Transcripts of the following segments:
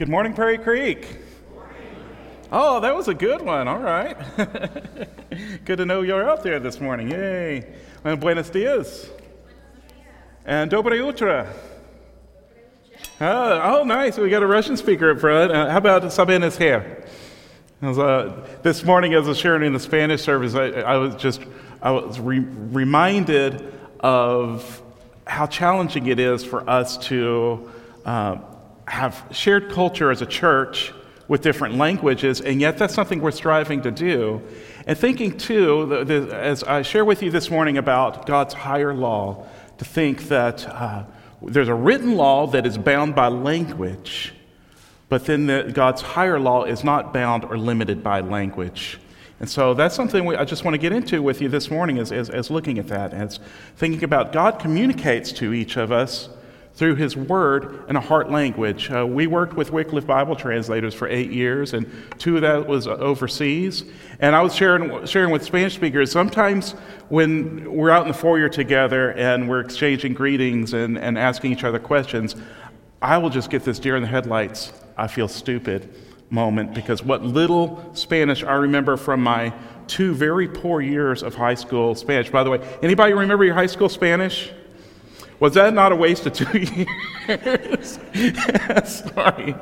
Good morning, Prairie Creek. Oh, that was a good one. All right. good to know you're out there this morning. Yay. And buenos dias. And dobre utra. Oh, oh, nice. We got a Russian speaker up front. Uh, how about Sabahınız xeyir? Was, uh, this morning, as I was sharing in the Spanish service, I, I was just I was re- reminded of how challenging it is for us to uh, have shared culture as a church with different languages, and yet that's something we're striving to do. And thinking, too, the, the, as I share with you this morning about God's higher law, to think that uh, there's a written law that is bound by language, but then the, God's higher law is not bound or limited by language. And so that's something we, I just want to get into with you this morning as looking at that, as thinking about God communicates to each of us through His Word in a heart language. Uh, we worked with Wycliffe Bible translators for eight years, and two of that was overseas. And I was sharing, sharing with Spanish speakers, sometimes when we're out in the foyer together and we're exchanging greetings and, and asking each other questions, I will just get this deer in the headlights, I feel stupid moment because what little Spanish I remember from my two very poor years of high school Spanish. By the way, anybody remember your high school Spanish? Was that not a waste of two years? Sorry.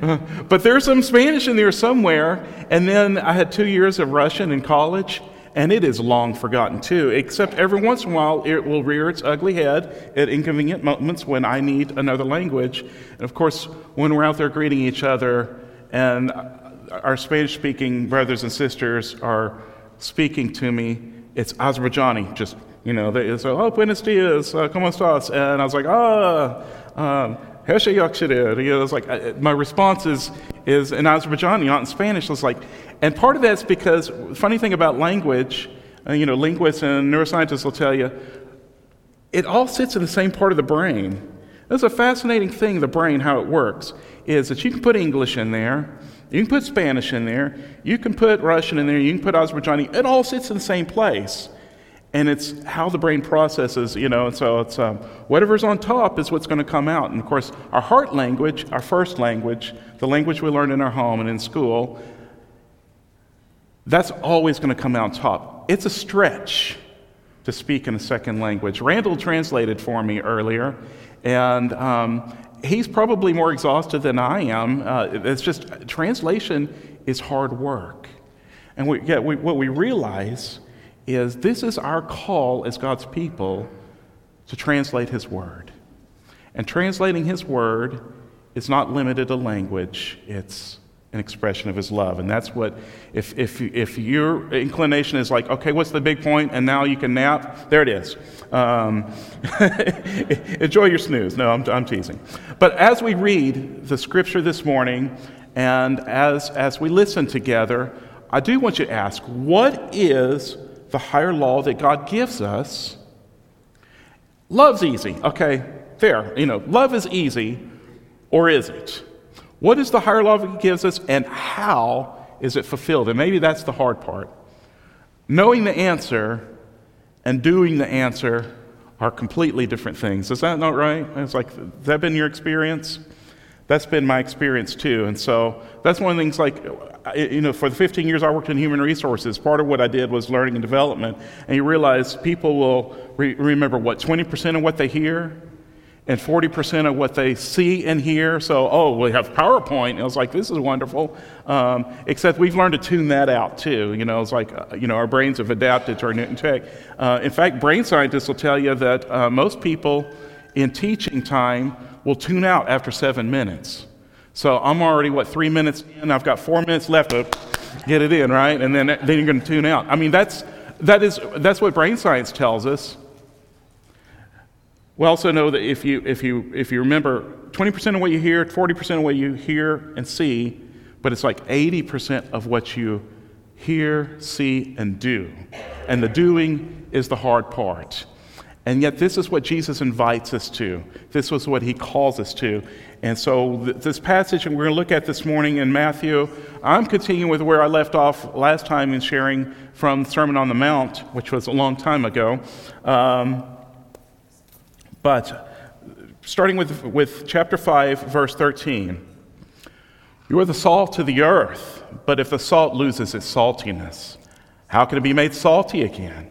Uh, but there's some Spanish in there somewhere. And then I had two years of Russian in college, and it is long forgotten too, except every once in a while it will rear its ugly head at inconvenient moments when I need another language. And of course, when we're out there greeting each other, and our Spanish speaking brothers and sisters are speaking to me, it's Azerbaijani, just you know, they say, oh, buenos dias, uh, ¿cómo estás? And I was like, ah, um, you know, it's like, uh, my response is, is in Azerbaijani, not in Spanish. I was like, and part of that's because, funny thing about language, uh, you know, linguists and neuroscientists will tell you, it all sits in the same part of the brain. That's a fascinating thing, the brain, how it works, is that you can put English in there, you can put Spanish in there, you can put Russian in there, you can put Azerbaijani, it all sits in the same place and it's how the brain processes, you know, and so it's um, whatever's on top is what's going to come out. And of course, our heart language, our first language, the language we learn in our home and in school, that's always going to come out top. It's a stretch to speak in a second language. Randall translated for me earlier, and um, he's probably more exhausted than I am. Uh, it's just translation is hard work. And we, yeah, we, what we realize is this is our call as God's people to translate His Word. And translating His Word is not limited to language, it's an expression of His love. And that's what, if, if, if your inclination is like, okay, what's the big point? And now you can nap, there it is. Um, enjoy your snooze. No, I'm, I'm teasing. But as we read the scripture this morning, and as, as we listen together, I do want you to ask, what is the higher law that God gives us. Love's easy. Okay, there. You know, love is easy, or is it? What is the higher law that He gives us, and how is it fulfilled? And maybe that's the hard part. Knowing the answer and doing the answer are completely different things. Is that not right? It's like, has that been your experience? That's been my experience too. And so that's one of the things like, you know, for the 15 years I worked in human resources, part of what I did was learning and development. And you realize people will re- remember what, 20% of what they hear and 40% of what they see and hear. So, oh, we have PowerPoint. And I was like, this is wonderful. Um, except we've learned to tune that out too. You know, it's like, uh, you know, our brains have adapted to our new tech. Uh, in fact, brain scientists will tell you that uh, most people in teaching time will tune out after seven minutes. So I'm already, what, three minutes in? I've got four minutes left to get it in, right? And then, then you're going to tune out. I mean, that's, that is, that's what brain science tells us. We also know that if you, if you, if you remember 20% of what you hear, 40% of what you hear and see, but it's like 80% of what you hear, see, and do. And the doing is the hard part. And yet, this is what Jesus invites us to. This was what he calls us to. And so, th- this passage, and we're going to look at this morning in Matthew, I'm continuing with where I left off last time in sharing from Sermon on the Mount, which was a long time ago. Um, but starting with, with chapter 5, verse 13. You are the salt of the earth, but if the salt loses its saltiness, how can it be made salty again?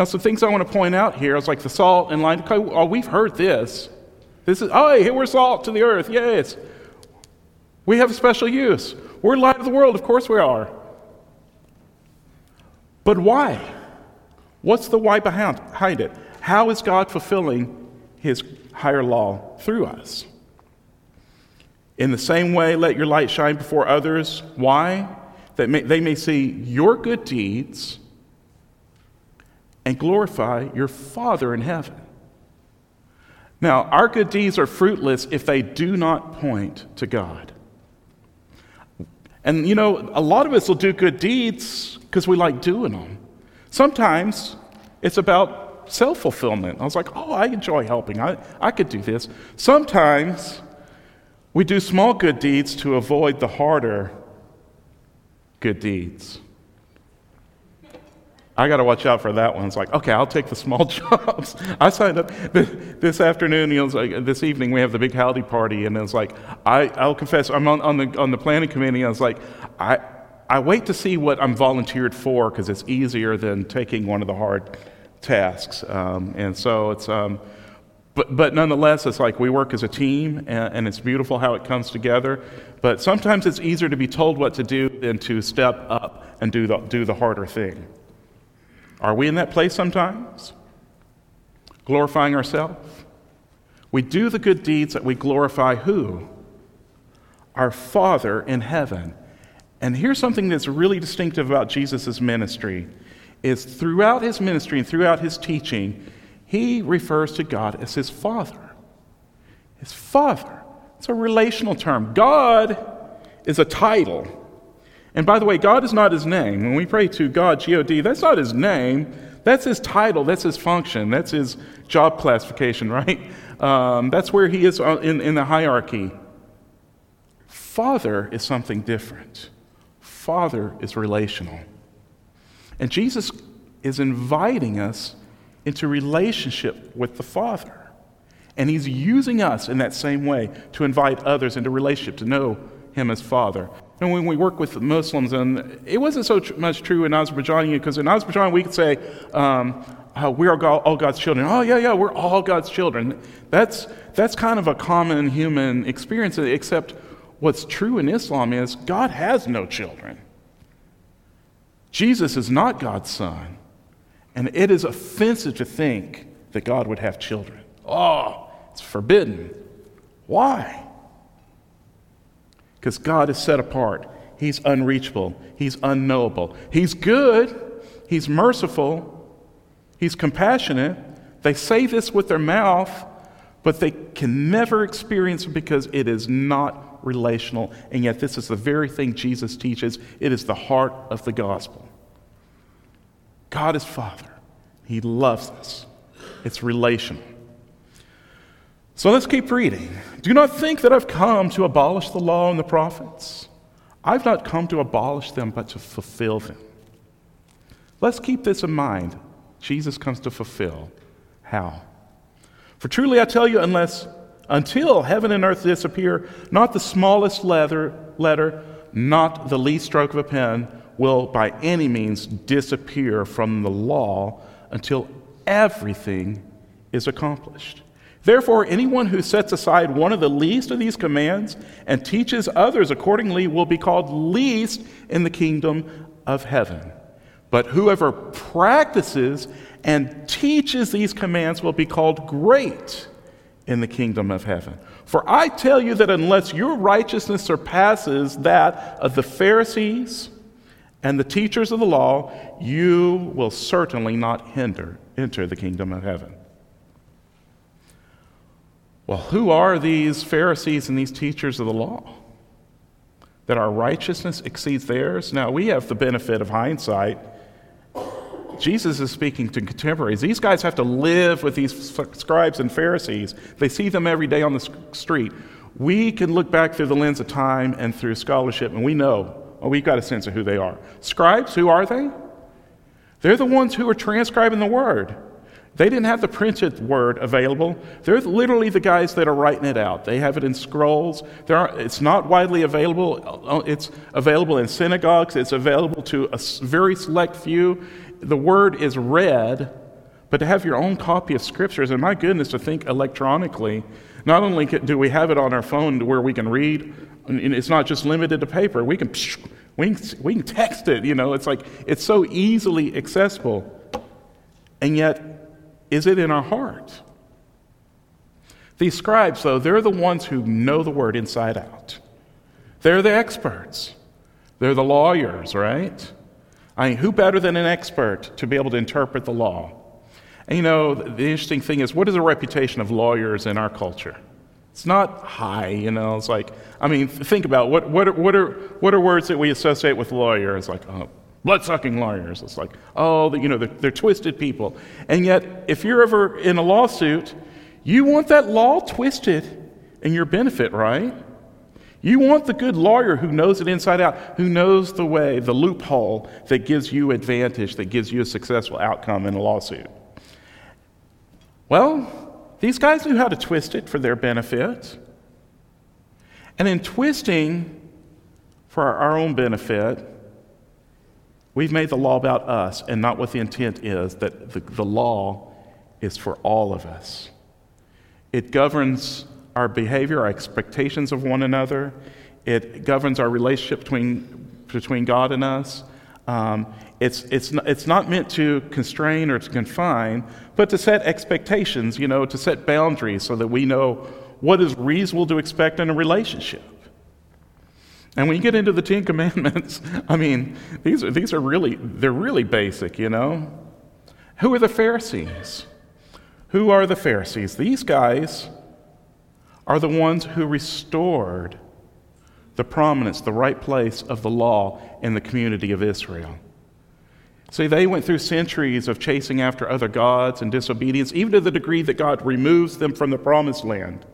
Now, some things I want to point out here is like the salt and light. Oh, we've heard this. This is, oh, hey, we're salt to the earth. Yes. We have a special use. We're light of the world. Of course we are. But why? What's the why behind it? How is God fulfilling his higher law through us? In the same way, let your light shine before others. Why? That may, they may see your good deeds and glorify your Father in heaven. Now, our good deeds are fruitless if they do not point to God. And you know, a lot of us will do good deeds because we like doing them. Sometimes it's about self fulfillment. I was like, oh, I enjoy helping. I, I could do this. Sometimes we do small good deeds to avoid the harder good deeds. I got to watch out for that one. It's like, okay, I'll take the small jobs. I signed up this afternoon, you know, like, this evening, we have the big howdy party, and it's like, I, I'll confess, I'm on, on, the, on the planning committee, and I was like, I, I wait to see what I'm volunteered for because it's easier than taking one of the hard tasks. Um, and so it's, um, but, but nonetheless, it's like we work as a team, and, and, it's beautiful how it comes together. But sometimes it's easier to be told what to do than to step up and do the, do the harder thing. Are we in that place sometimes? Glorifying ourselves? We do the good deeds that we glorify who? Our Father in heaven. And here's something that's really distinctive about Jesus' ministry is throughout his ministry and throughout his teaching, he refers to God as his Father. His Father. It's a relational term. God is a title. And by the way, God is not his name. When we pray to God, G O D, that's not his name. That's his title. That's his function. That's his job classification, right? Um, that's where he is in, in the hierarchy. Father is something different. Father is relational. And Jesus is inviting us into relationship with the Father. And he's using us in that same way to invite others into relationship, to know him as Father. And when we work with Muslims, and it wasn't so tr- much true in Azerbaijan, because in Azerbaijan we could say, um, uh, we are all God's children. Oh, yeah, yeah, we're all God's children. That's, that's kind of a common human experience, except what's true in Islam is God has no children. Jesus is not God's son. And it is offensive to think that God would have children. Oh, it's forbidden. Why? Because God is set apart. He's unreachable. He's unknowable. He's good. He's merciful. He's compassionate. They say this with their mouth, but they can never experience it because it is not relational. And yet, this is the very thing Jesus teaches. It is the heart of the gospel. God is Father, He loves us, it's relational. So let's keep reading. Do not think that I've come to abolish the law and the prophets. I've not come to abolish them, but to fulfill them. Let's keep this in mind. Jesus comes to fulfill. How? For truly I tell you, unless until heaven and earth disappear, not the smallest letter, letter, not the least stroke of a pen will by any means disappear from the law until everything is accomplished. Therefore, anyone who sets aside one of the least of these commands and teaches others accordingly will be called least in the kingdom of heaven. But whoever practices and teaches these commands will be called great in the kingdom of heaven. For I tell you that unless your righteousness surpasses that of the Pharisees and the teachers of the law, you will certainly not hinder, enter the kingdom of heaven. Well, who are these Pharisees and these teachers of the law? that our righteousness exceeds theirs? Now, we have the benefit of hindsight. Jesus is speaking to contemporaries. These guys have to live with these scribes and Pharisees. They see them every day on the street. We can look back through the lens of time and through scholarship, and we know, oh, we've got a sense of who they are. Scribes, who are they? They're the ones who are transcribing the word. They didn't have the printed word available. They're literally the guys that are writing it out. They have it in scrolls. Are, it's not widely available. It's available in synagogues. It's available to a very select few. The word is read, but to have your own copy of scriptures, and my goodness, to think electronically, not only do we have it on our phone where we can read, it's not just limited to paper. We can, we can, we can text it. You know, it's like it's so easily accessible, and yet is it in our heart? These scribes, though, they're the ones who know the word inside out. They're the experts. They're the lawyers, right? I mean, who better than an expert to be able to interpret the law? And you know, the interesting thing is, what is the reputation of lawyers in our culture? It's not high, you know. It's like, I mean, think about what, what, are, what, are, what are words that we associate with lawyers? Like, oh, blood sucking lawyers. It's like, oh, you know, they're, they're, twisted people. And yet, if you're ever in a lawsuit, you want that law twisted in your benefit, right? You want the good lawyer who knows it inside out, who knows the way, the loophole that gives you advantage, that gives you a successful outcome in a lawsuit. Well, these guys knew how to twist it for their benefit. And in twisting for our own benefit, We've made the law about us and not what the intent is, that the, the law is for all of us. It governs our behavior, our expectations of one another. It governs our relationship between, between God and us. Um, it's, it's, it's not meant to constrain or to confine, but to set expectations, you know, to set boundaries so that we know what is reasonable to expect in a relationship. And when you get into the Ten Commandments, I mean, these are, these are really, they're really basic, you know? Who are the Pharisees? Who are the Pharisees? These guys are the ones who restored the prominence, the right place of the law in the community of Israel. See, they went through centuries of chasing after other gods and disobedience, even to the degree that God removes them from the promised land.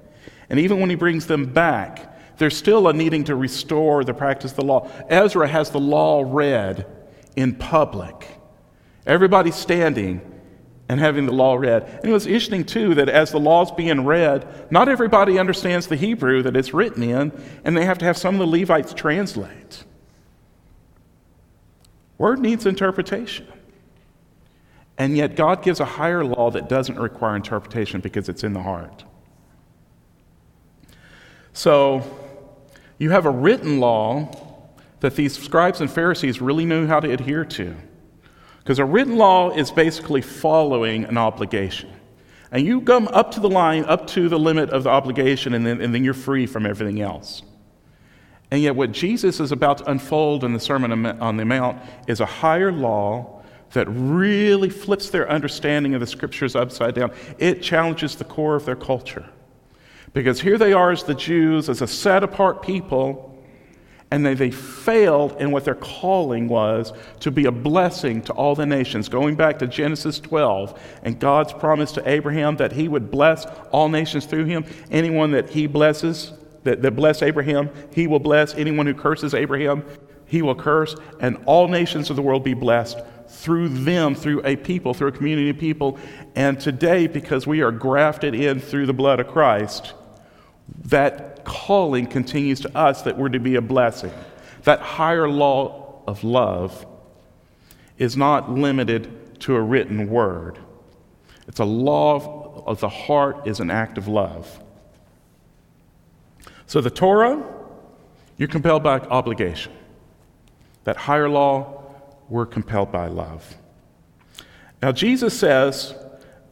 And even when He brings them back, there's still a needing to restore the practice of the law. Ezra has the law read in public. Everybody standing and having the law read. And it was interesting, too, that as the law's being read, not everybody understands the Hebrew that it's written in, and they have to have some of the Levites translate. Word needs interpretation. And yet, God gives a higher law that doesn't require interpretation because it's in the heart. So, you have a written law that these scribes and Pharisees really knew how to adhere to. Because a written law is basically following an obligation. And you come up to the line, up to the limit of the obligation, and then, and then you're free from everything else. And yet, what Jesus is about to unfold in the Sermon on the Mount is a higher law that really flips their understanding of the scriptures upside down. It challenges the core of their culture. Because here they are as the Jews, as a set apart people, and they, they failed in what their calling was to be a blessing to all the nations. Going back to Genesis 12 and God's promise to Abraham that he would bless all nations through him. Anyone that he blesses, that, that bless Abraham, he will bless. Anyone who curses Abraham, he will curse. And all nations of the world be blessed through them, through a people, through a community of people. And today, because we are grafted in through the blood of Christ, that calling continues to us that we're to be a blessing. That higher law of love is not limited to a written word. It's a law of the heart is an act of love. So the Torah, you're compelled by obligation. That higher law, we're compelled by love. Now Jesus says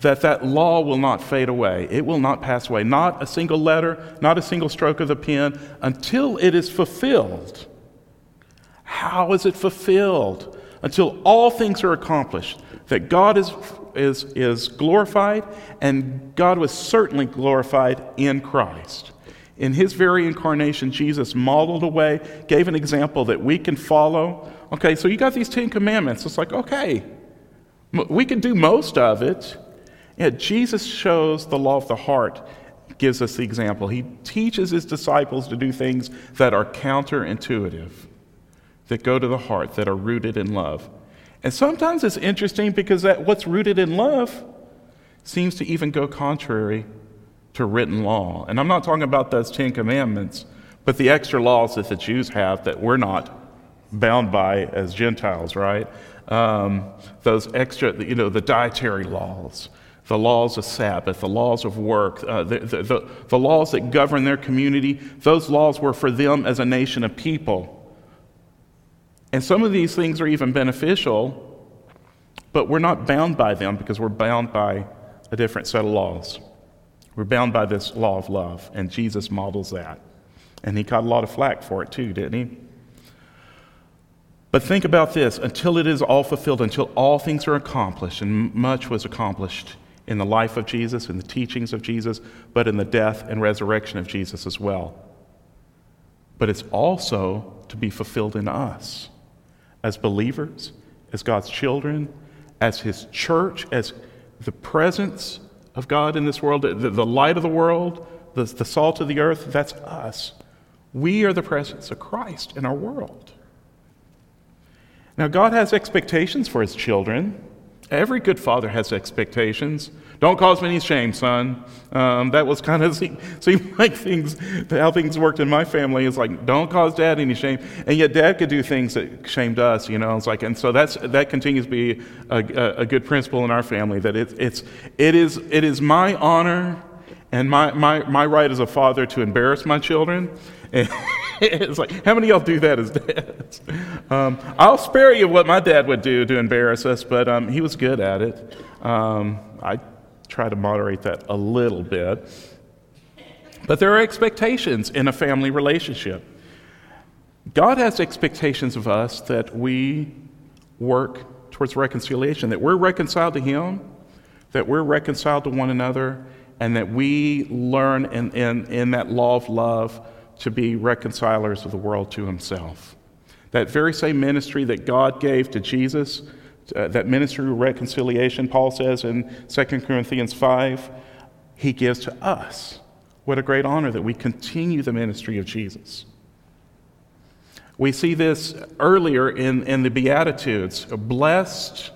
that that law will not fade away. It will not pass away. Not a single letter, not a single stroke of the pen, until it is fulfilled. How is it fulfilled? Until all things are accomplished. That God is, is, is glorified, and God was certainly glorified in Christ. In his very incarnation, Jesus modeled a way, gave an example that we can follow. Okay, so you got these Ten Commandments. It's like, okay, we can do most of it. Yet Jesus shows the law of the heart, gives us the example. He teaches his disciples to do things that are counterintuitive, that go to the heart, that are rooted in love. And sometimes it's interesting because that what's rooted in love seems to even go contrary to written law. And I'm not talking about those Ten Commandments, but the extra laws that the Jews have that we're not bound by as Gentiles, right? Um, those extra, you know, the dietary laws, the laws of Sabbath, the laws of work, uh, the, the, the, the laws that govern their community, those laws were for them as a nation of people. And some of these things are even beneficial, but we're not bound by them because we're bound by a different set of laws. We're bound by this law of love, and Jesus models that. And he got a lot of flack for it too, didn't he? But think about this until it is all fulfilled, until all things are accomplished, and much was accomplished in the life of Jesus, in the teachings of Jesus, but in the death and resurrection of Jesus as well. But it's also to be fulfilled in us as believers, as God's children, as His church, as the presence of God in this world, the, the light of the world, the, the salt of the earth, that's us. We are the presence of Christ in our world. Now, God has expectations for his children. Every good father has expectations. Don't cause me any shame, son. Um, that was kind of seemed, seemed like things, how things worked in my family. Is like, don't cause dad any shame. And yet, dad could do things that shamed us, you know. It's like, and so that's that continues to be a, a, a good principle in our family. That it, it's it is it is my honor and my, my, my right as a father to embarrass my children. It's like, how many of y'all do that as dads? Um, I'll spare you what my dad would do to embarrass us, but um, he was good at it. Um, I try to moderate that a little bit. But there are expectations in a family relationship. God has expectations of us that we work towards reconciliation, that we're reconciled to Him, that we're reconciled to one another, and that we learn in, in, in that law of love to be reconcilers of the world to Himself. That very same ministry that God gave to Jesus uh, that ministry of reconciliation, Paul says in 2 Corinthians 5, he gives to us. What a great honor that we continue the ministry of Jesus. We see this earlier in, in the Beatitudes. Blessed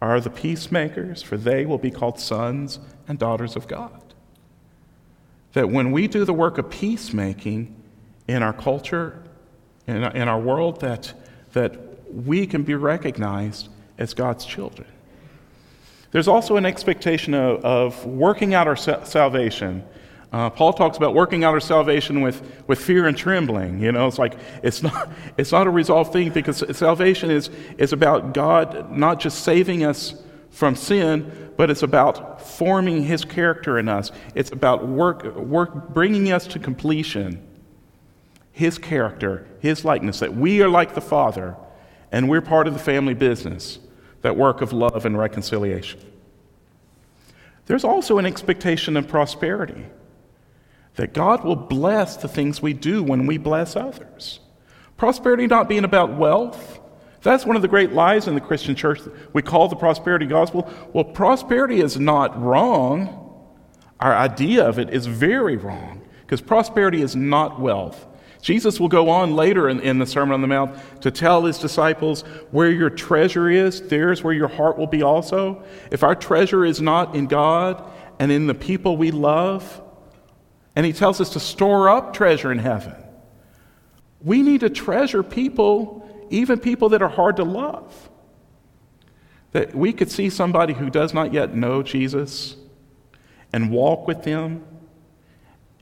are the peacemakers, for they will be called sons and daughters of God. That when we do the work of peacemaking in our culture, in, in our world, that, that we can be recognized as God's children. There's also an expectation of, of working out our salvation. Uh, Paul talks about working out our salvation with, with fear and trembling. You know, it's like it's not, it's not a resolved thing because salvation is, is about God not just saving us from sin, but it's about forming His character in us. It's about work, work bringing us to completion, His character, His likeness, that we are like the Father and we're part of the family business that work of love and reconciliation. There's also an expectation of prosperity that God will bless the things we do when we bless others. Prosperity not being about wealth. That's one of the great lies in the Christian church. We call the prosperity gospel. Well, prosperity is not wrong. Our idea of it is very wrong because prosperity is not wealth. Jesus will go on later in, in, the Sermon on the Mount to tell his disciples where your treasure is, there's where your heart will be also. If our treasure is not in God and in the people we love, and he tells us to store up treasure in heaven, we need to treasure people, even people that are hard to love. That we could see somebody who does not yet know Jesus and walk with them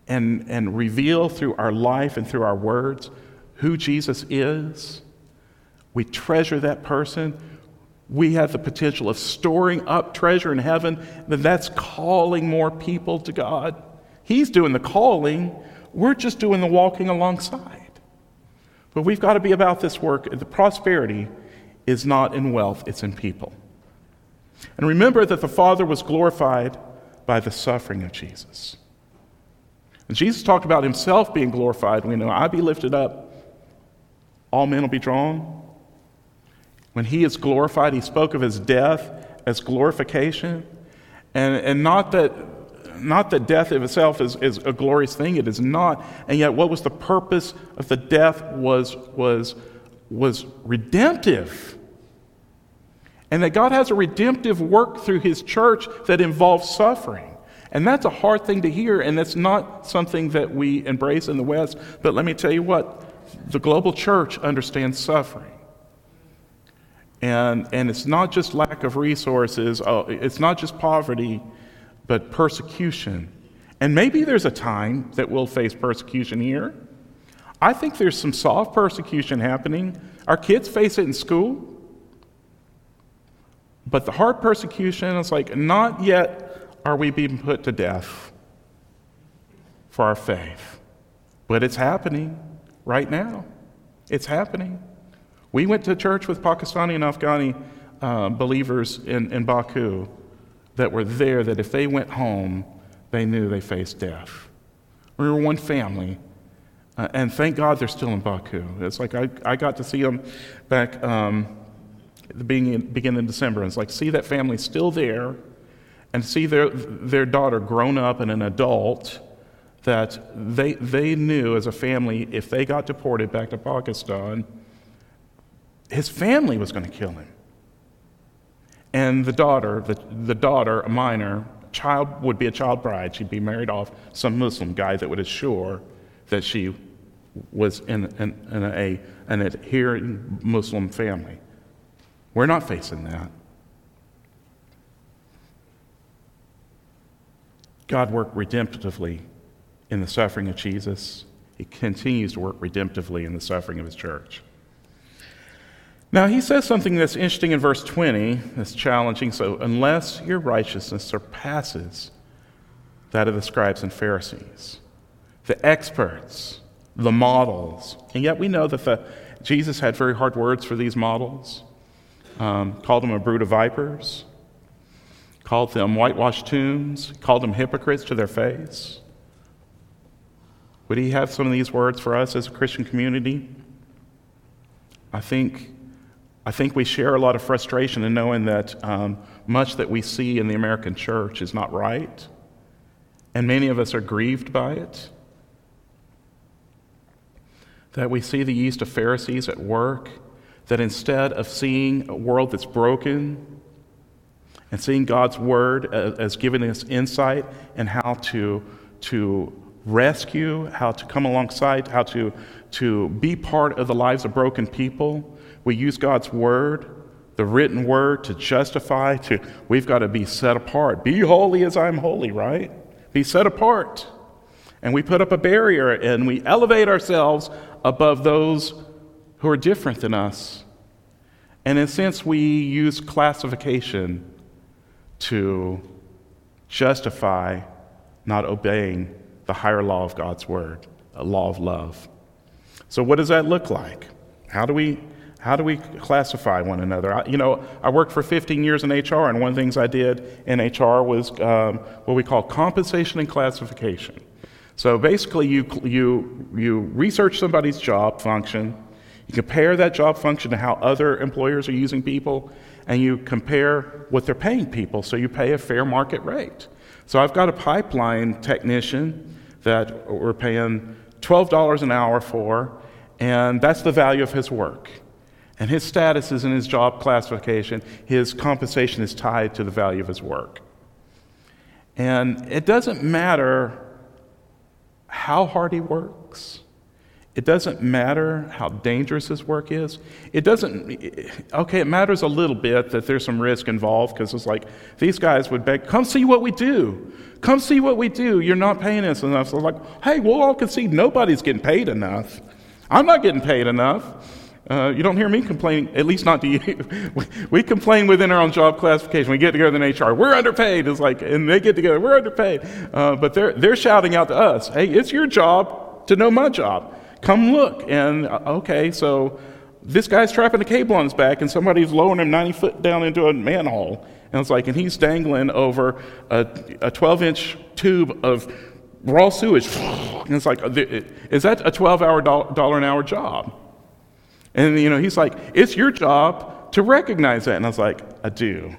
and, and reveal through our life and through our words who Jesus is. We treasure that person. We have the potential of storing up treasure in heaven, then that's calling more people to God. He's doing the calling, we're just doing the walking alongside. But we've got to be about this work. The prosperity is not in wealth, it's in people. And remember that the Father was glorified by the suffering of Jesus. And Jesus talked about himself being glorified. We know, I be lifted up, all men will be drawn. When he is glorified, he spoke of his death as glorification. And, and not that not that death itself is, is a glorious thing, it is not. And yet, what was the purpose of the death was, was, was redemptive. And that God has a redemptive work through his church that involves suffering. And that's a hard thing to hear, and that's not something that we embrace in the West. But let me tell you what the global church understands suffering. And, and it's not just lack of resources, oh, it's not just poverty, but persecution. And maybe there's a time that we'll face persecution here. I think there's some soft persecution happening. Our kids face it in school. But the hard persecution is like, not yet are we being put to death for our faith. But it's happening right now. It's happening. We went to church with Pakistani and Afghani uh, believers in, in Baku that were there that if they went home, they knew they faced death. We were one family. Uh, and thank God they're still in Baku. It's like I, I got to see them back um, the beginning, beginning of December. And it's like, see that family still there and see their, their daughter grown up and an adult that they, they knew as a family if they got deported back to Pakistan, his family was going to kill him. And the daughter, the, the daughter, a minor, child would be a child bride. She'd be married off some Muslim guy that would assure that she was in, in, in a, an adhering Muslim family. We're not facing that. God worked redemptively in the suffering of Jesus. He continues to work redemptively in the suffering of his church. Now, he says something that's interesting in verse 20, that's challenging. So, unless your righteousness surpasses that of the scribes and Pharisees, the experts, the models, and yet we know that the, Jesus had very hard words for these models, um, called them a brood of vipers, called them whitewashed tombs, called them hypocrites to their face. Would he have some of these words for us as a Christian community? I think I think we share a lot of frustration in knowing that um, much that we see in the American church is not right, and many of us are grieved by it. That we see the yeast of Pharisees at work, that instead of seeing a world that's broken and seeing God's word as, as giving us insight and how to, to rescue, how to come alongside, how to, to be part of the lives of broken people, we use God's word, the written word, to justify, to we've got to be set apart. Be holy as I'm holy, right? Be set apart. And we put up a barrier and we elevate ourselves above those who are different than us. And in a sense, we use classification to justify not obeying the higher law of God's word, a law of love. So, what does that look like? How do we how do we classify one another? I, you know, I worked for 15 years in HR, and one of the things I did in HR was um, what we call compensation and classification. So basically, you, you, you research somebody's job function, you compare that job function to how other employers are using people, and you compare what they're paying people, so you pay a fair market rate. So I've got a pipeline technician that we're paying $12 an hour for, and that's the value of his work. And his status is in his job classification. His compensation is tied to the value of his work. And it doesn't matter how hard he works. It doesn't matter how dangerous his work is. It doesn't, okay, it matters a little bit that there's some risk involved because it's like these guys would beg, come see what we do. Come see what we do. You're not paying us enough. So, like, hey, we'll all concede nobody's getting paid enough. I'm not getting paid enough. Uh, you don't hear me complaining, at least not to you. we, we, complain within our own job classification. We get together in HR, we're underpaid. It's like, and they get together, we're underpaid. Uh, but they're, they're shouting out to us, hey, it's your job to know my job. Come look. And uh, okay, so this guy's trapping a cable on his back, and somebody's lowering him 90 foot down into a manhole. And it's like, and he's dangling over a 12 inch tube of raw sewage. And it's like, is that a 12 hour dollar an hour job? And, you know, he's like, it's your job to recognize that. And I was like, I do.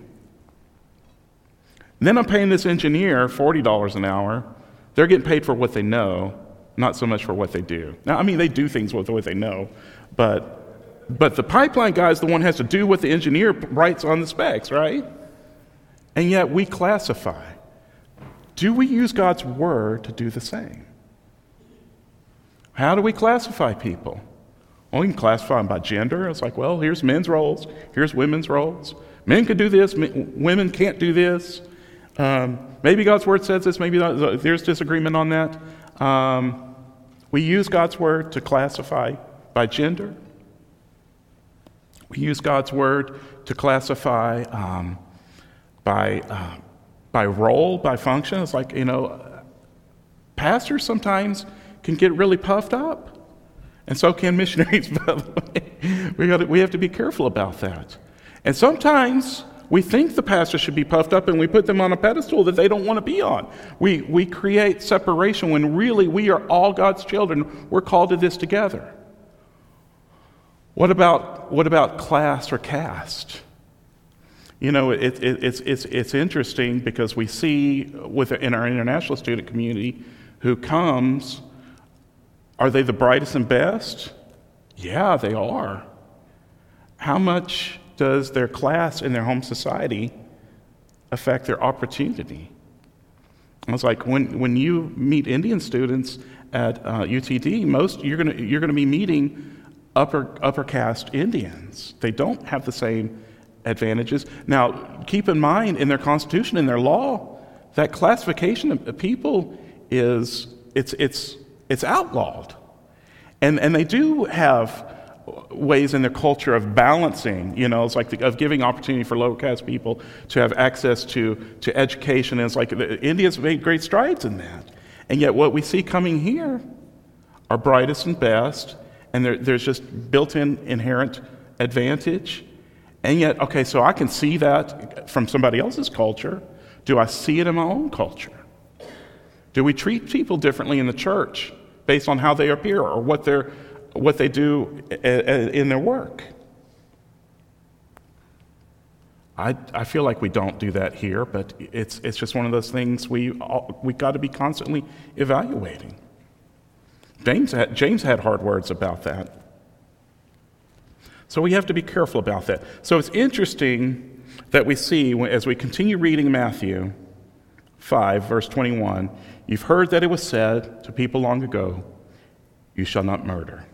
Then I'm paying this engineer $40 an hour. They're getting paid for what they know, not so much for what they do. Now, I mean, they do things with what they know, but, but the pipeline guy is the one who has to do what the engineer writes on the specs, right? And yet we classify. Do we use God's word to do the same? How do we classify people? Well, we can classify them by gender. It's like, well, here's men's roles, here's women's roles. Men can do this, women can't do this. Um, maybe God's word says this, maybe not, there's disagreement on that. Um, we use God's word to classify by gender. We use God's word to classify um, by uh, by role, by function. It's like, you know, pastors sometimes can get really puffed up. And so can missionaries, by the way. We, gotta, we have to be careful about that. And sometimes we think the pastor should be puffed up and we put them on a pedestal that they don't want to be on. We, we create separation when really we are all God's children. We're called to this together. What about, what about class or caste? You know, it, it, it's, it's, it's interesting because we see with, in our international student community who comes, are they the brightest and best? Yeah, they are. How much does their class in their home society affect their opportunity? I was like, when, when you meet Indian students at uh, UTD, most you're going you're gonna be meeting upper, upper caste Indians. They don't have the same advantages. Now, keep in mind in their constitution, in their law, that classification of people is it's it's it's outlawed. And and they do have ways in their culture of balancing, you know, it's like the, of giving opportunity for low caste people to have access to, to education. And it's like the, India's made great strides in that. And yet, what we see coming here are brightest and best, and there, there's just built in inherent advantage. And yet, okay, so I can see that from somebody else's culture. Do I see it in my own culture? Do we treat people differently in the church based on how they appear or what, they're, what they do in their work? I, I feel like we don't do that here, but it's, it's just one of those things we, we got to be constantly evaluating. James had, James had hard words about that. So we have to be careful about that. So it's interesting that we see as we continue reading Matthew 5, verse 21, you've heard that it was said to people long ago, You shall not murder.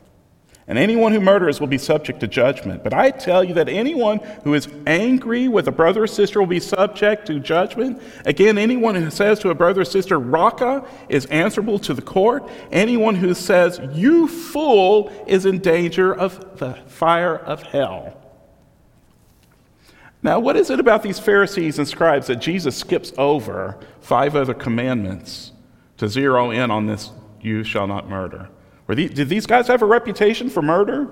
And anyone who murders will be subject to judgment. But I tell you that anyone who is angry with a brother or sister will be subject to judgment. Again, anyone who says to a brother or sister, Raca, is answerable to the court. Anyone who says, You fool, is in danger of the fire of hell. Now, what is it about these Pharisees and scribes that Jesus skips over five other commandments to zero in on this, You shall not murder? These, did these guys have a reputation for murder?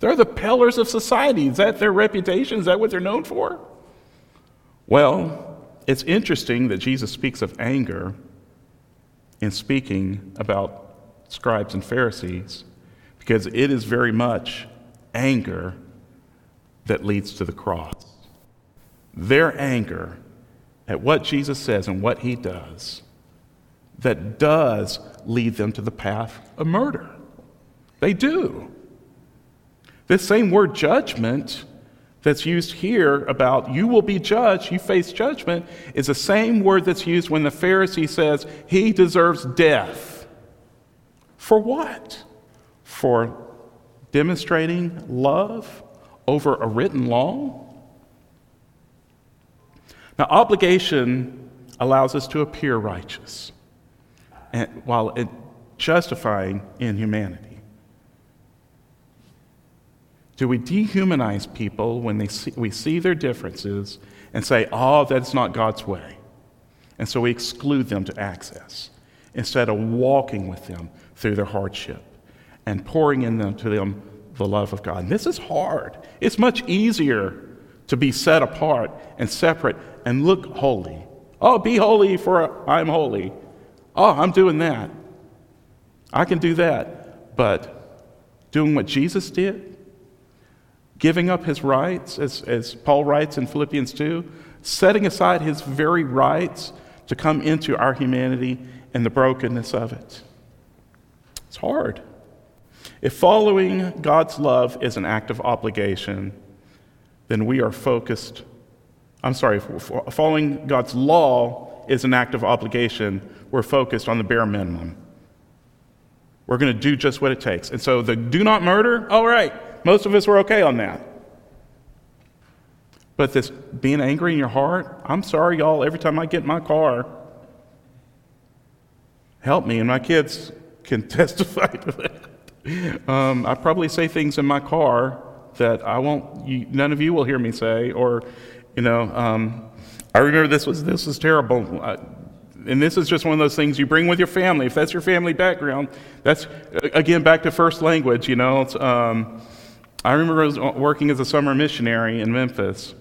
They're the pillars of society. Is that their reputation? Is that what they're known for? Well, it's interesting that Jesus speaks of anger in speaking about scribes and Pharisees because it is very much anger that leads to the cross. Their anger at what Jesus says and what he does that does lead them to the path of murder. They do. This same word judgment that's used here about you will be judged, you face judgment, is the same word that's used when the Pharisee says he deserves death. For what? For demonstrating love over a written law? Now, obligation allows us to appear righteous while justifying inhumanity? Do we dehumanize people when see, we see their differences and say, oh, that's not God's way? And so we exclude them to access instead of walking with them through their hardship and pouring in them to them the love of God. And this is hard. It's much easier to be set apart and separate and look holy. Oh, be holy, for I'm holy. Oh, I'm doing that. I can do that. But doing what Jesus did, giving up his rights, as, as Paul writes in Philippians 2, setting aside his very rights to come into our humanity and the brokenness of it. It's hard. If following God's love is an act of obligation, then we are focused. I'm sorry, following God's law is an act of obligation. We're focused on the bare minimum. We're going to do just what it takes. And so the do not murder, all right, most of us were okay on that. But this being angry in your heart, I'm sorry, y'all, every time I get in my car, help me, and my kids can testify to that. Um, I probably say things in my car that I won't, none of you will hear me say, or, you know, um, I remember this was this was terrible. I, and this is just one of those things you bring with your family. If that's your family background, that's again back to first language. You know, um, I remember I was working as a summer missionary in Memphis,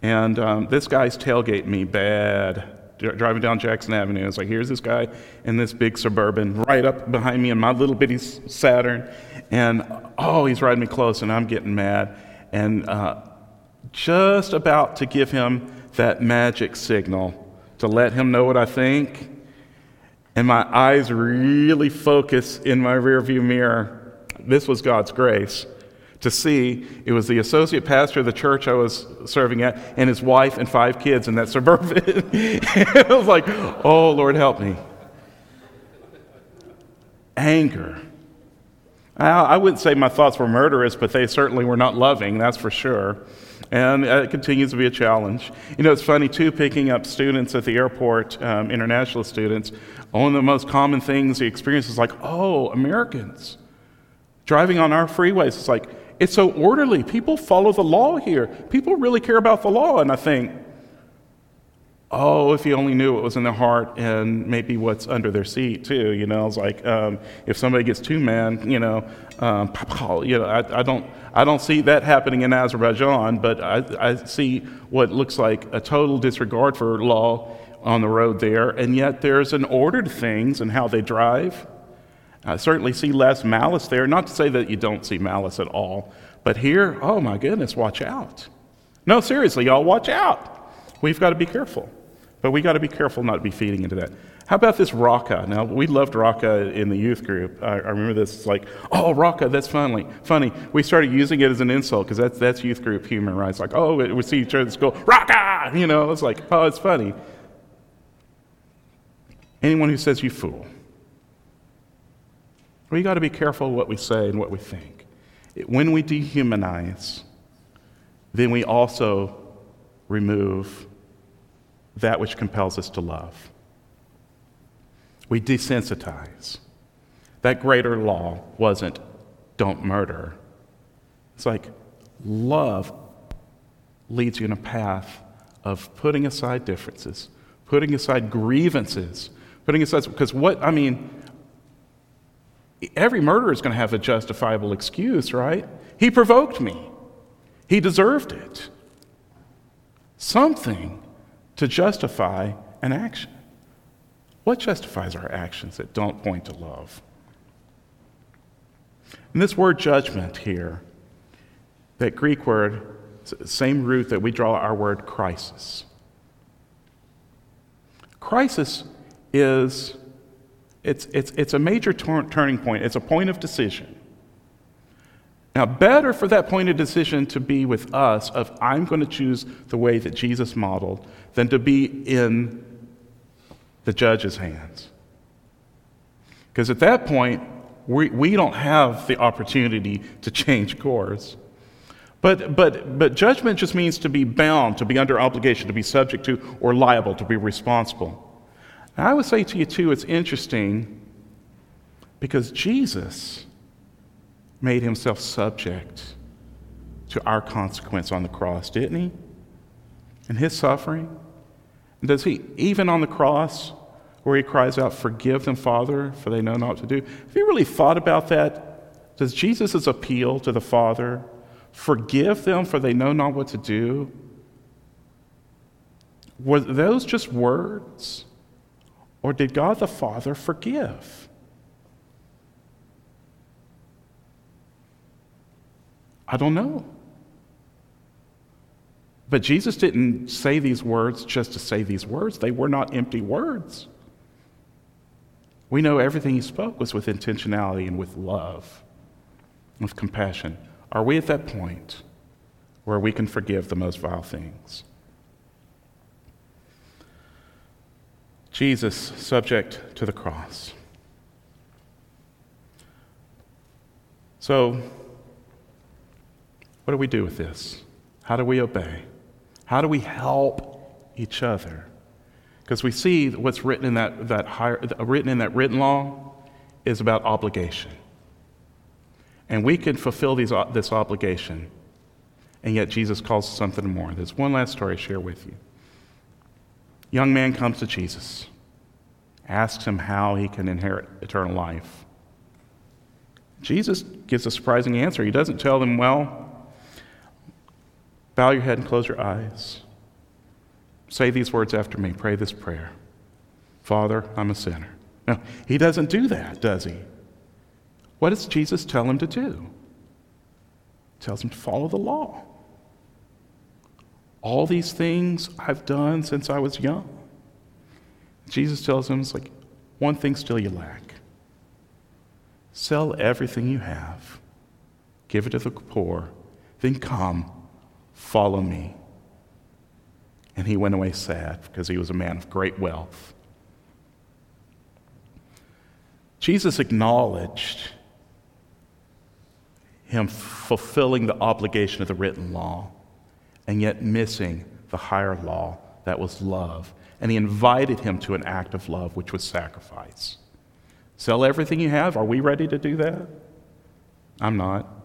and um, this guy's tailgate me bad driving down Jackson Avenue. It's like, here's this guy in this big suburban right up behind me in my little bitty Saturn. And oh, he's riding me close, and I'm getting mad. And uh, just about to give him that magic signal to let him know what I think. And my eyes really focus in my rearview mirror. This was God's grace to see it was the associate pastor of the church I was serving at and his wife and five kids in that suburban. I was like, oh, Lord, help me. Anger. I wouldn't say my thoughts were murderous, but they certainly were not loving, that's for sure. And it continues to be a challenge. You know, it's funny too, picking up students at the airport, um, international students. One of the most common things the experience is like, oh, Americans driving on our freeways. It's like, it's so orderly. People follow the law here. People really care about the law. And I think, oh, if you only knew what was in their heart and maybe what's under their seat too. You know, it's like um, if somebody gets too mad, you know, um, you know, I, I, don't, I don't see that happening in Azerbaijan, but I, I see what looks like a total disregard for law on the road there, and yet there's an order to things and how they drive I certainly see less malice there. Not to say that you don't see malice at all, but here, oh my goodness, watch out. No, seriously, y'all, watch out. We've got to be careful. But we got to be careful not to be feeding into that. How about this Raca? Now, we loved Raca in the youth group. I, I remember this, like, oh, Raca, that's funny. Funny. We started using it as an insult because that's, that's youth group humor, right? It's like, oh, we see each other at school, Raca! You know, it's like, oh, it's funny. Anyone who says you fool, we got to be careful what we say and what we think. When we dehumanize, then we also remove that which compels us to love. We desensitize. That greater law wasn't don't murder. It's like love leads you in a path of putting aside differences, putting aside grievances, putting aside, because what, I mean, every murderer is going to have a justifiable excuse, right? He provoked me, he deserved it. Something to justify an action. What justifies our actions that don't point to love? And this word judgment here, that Greek word, same root that we draw our word crisis. Crisis is it's, it's, it's a major turning point, it's a point of decision. Now, better for that point of decision to be with us of I'm going to choose the way that Jesus modeled than to be in the judge's hands. Because at that point, we, we don't have the opportunity to change course. But, but, but judgment just means to be bound, to be under obligation, to be subject to, or liable, to be responsible. I would say to you, too, it's interesting because Jesus made himself subject to our consequence on the cross, didn't he? And his suffering. Does he, even on the cross, where he cries out, Forgive them, Father, for they know not what to do? Have you really thought about that? Does Jesus' appeal to the Father, Forgive them, for they know not what to do? Were those just words? Or did God the Father forgive? I don't know. But Jesus didn't say these words just to say these words, they were not empty words. We know everything he spoke was with intentionality and with love, with compassion. Are we at that point where we can forgive the most vile things? Jesus, subject to the cross. So, what do we do with this? How do we obey? How do we help each other? Because we see what's written in that, that higher, written in that written law is about obligation. And we can fulfill these, uh, this obligation, and yet Jesus calls something more. There's one last story I share with you. Young man comes to Jesus, asks him how he can inherit eternal life. Jesus gives a surprising answer. He doesn't tell them, well, bow your head and close your eyes. Say these words after me. Pray this prayer Father, I'm a sinner. No, he doesn't do that, does he? What does Jesus tell him to do? He tells him to follow the law. All these things I've done since I was young. Jesus tells him, it's like, one thing still you lack. Sell everything you have, give it to the poor, then come, follow me. And he went away sad because he was a man of great wealth. Jesus acknowledged him fulfilling the obligation of the written law and yet missing the higher law that was love. And he invited him to an act of love, which was sacrifice. Sell everything you have. Are we ready to do that? I'm not.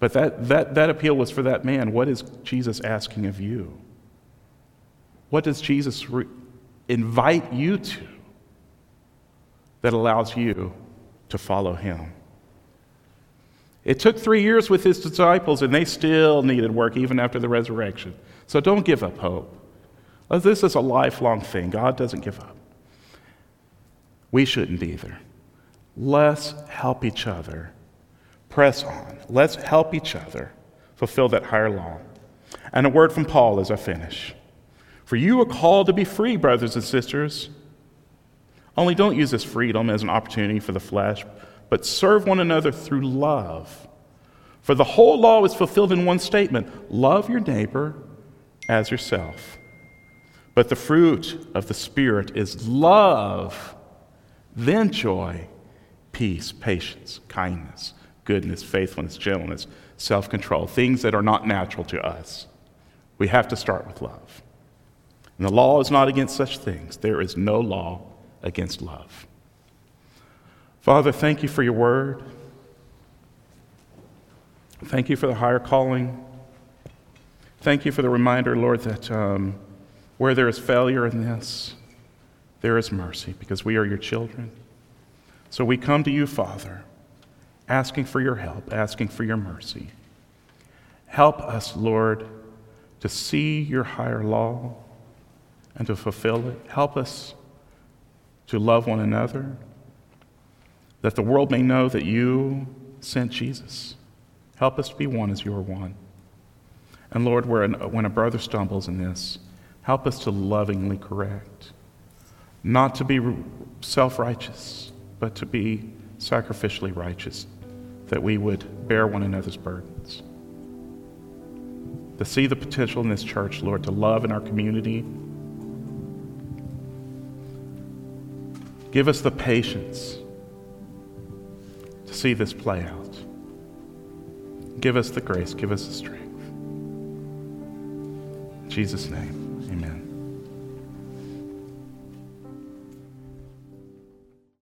But that, that, that appeal was for that man. What is Jesus asking of you? What does Jesus re- invite you to that allows you to follow him? It took three years with his disciples, and they still needed work even after the resurrection. So don't give up hope. This is a lifelong thing. God doesn't give up. We shouldn't either. Let's help each other Press on. Let's help each other fulfill that higher law. And a word from Paul as I finish. For you are called to be free, brothers and sisters. Only don't use this freedom as an opportunity for the flesh, but serve one another through love. For the whole law is fulfilled in one statement love your neighbor as yourself. But the fruit of the Spirit is love, then joy, peace, patience, kindness goodness, faithfulness, gentleness, self control, things that are not natural to us. We have to start with love. And the law is not against such things. There is no law against love. Father, thank you for your word. Thank you for the higher calling. Thank you for the reminder, Lord, that um, where there is failure in this, there is mercy because we are your children. So we come to you, Father asking for your help, asking for your mercy. Help us, Lord, to see your higher law and to fulfill it. Help us to love one another, that the world may know that you sent Jesus. Help us to be one as you are one. And Lord, when a brother stumbles in this, help us to lovingly correct, not to be self righteous, but to be sacrificially righteous that we would bear one another's burdens. To see the potential in this church, Lord, to love in our community. Give us the patience to see this play out. Give us the grace, give us the strength. In Jesus' name.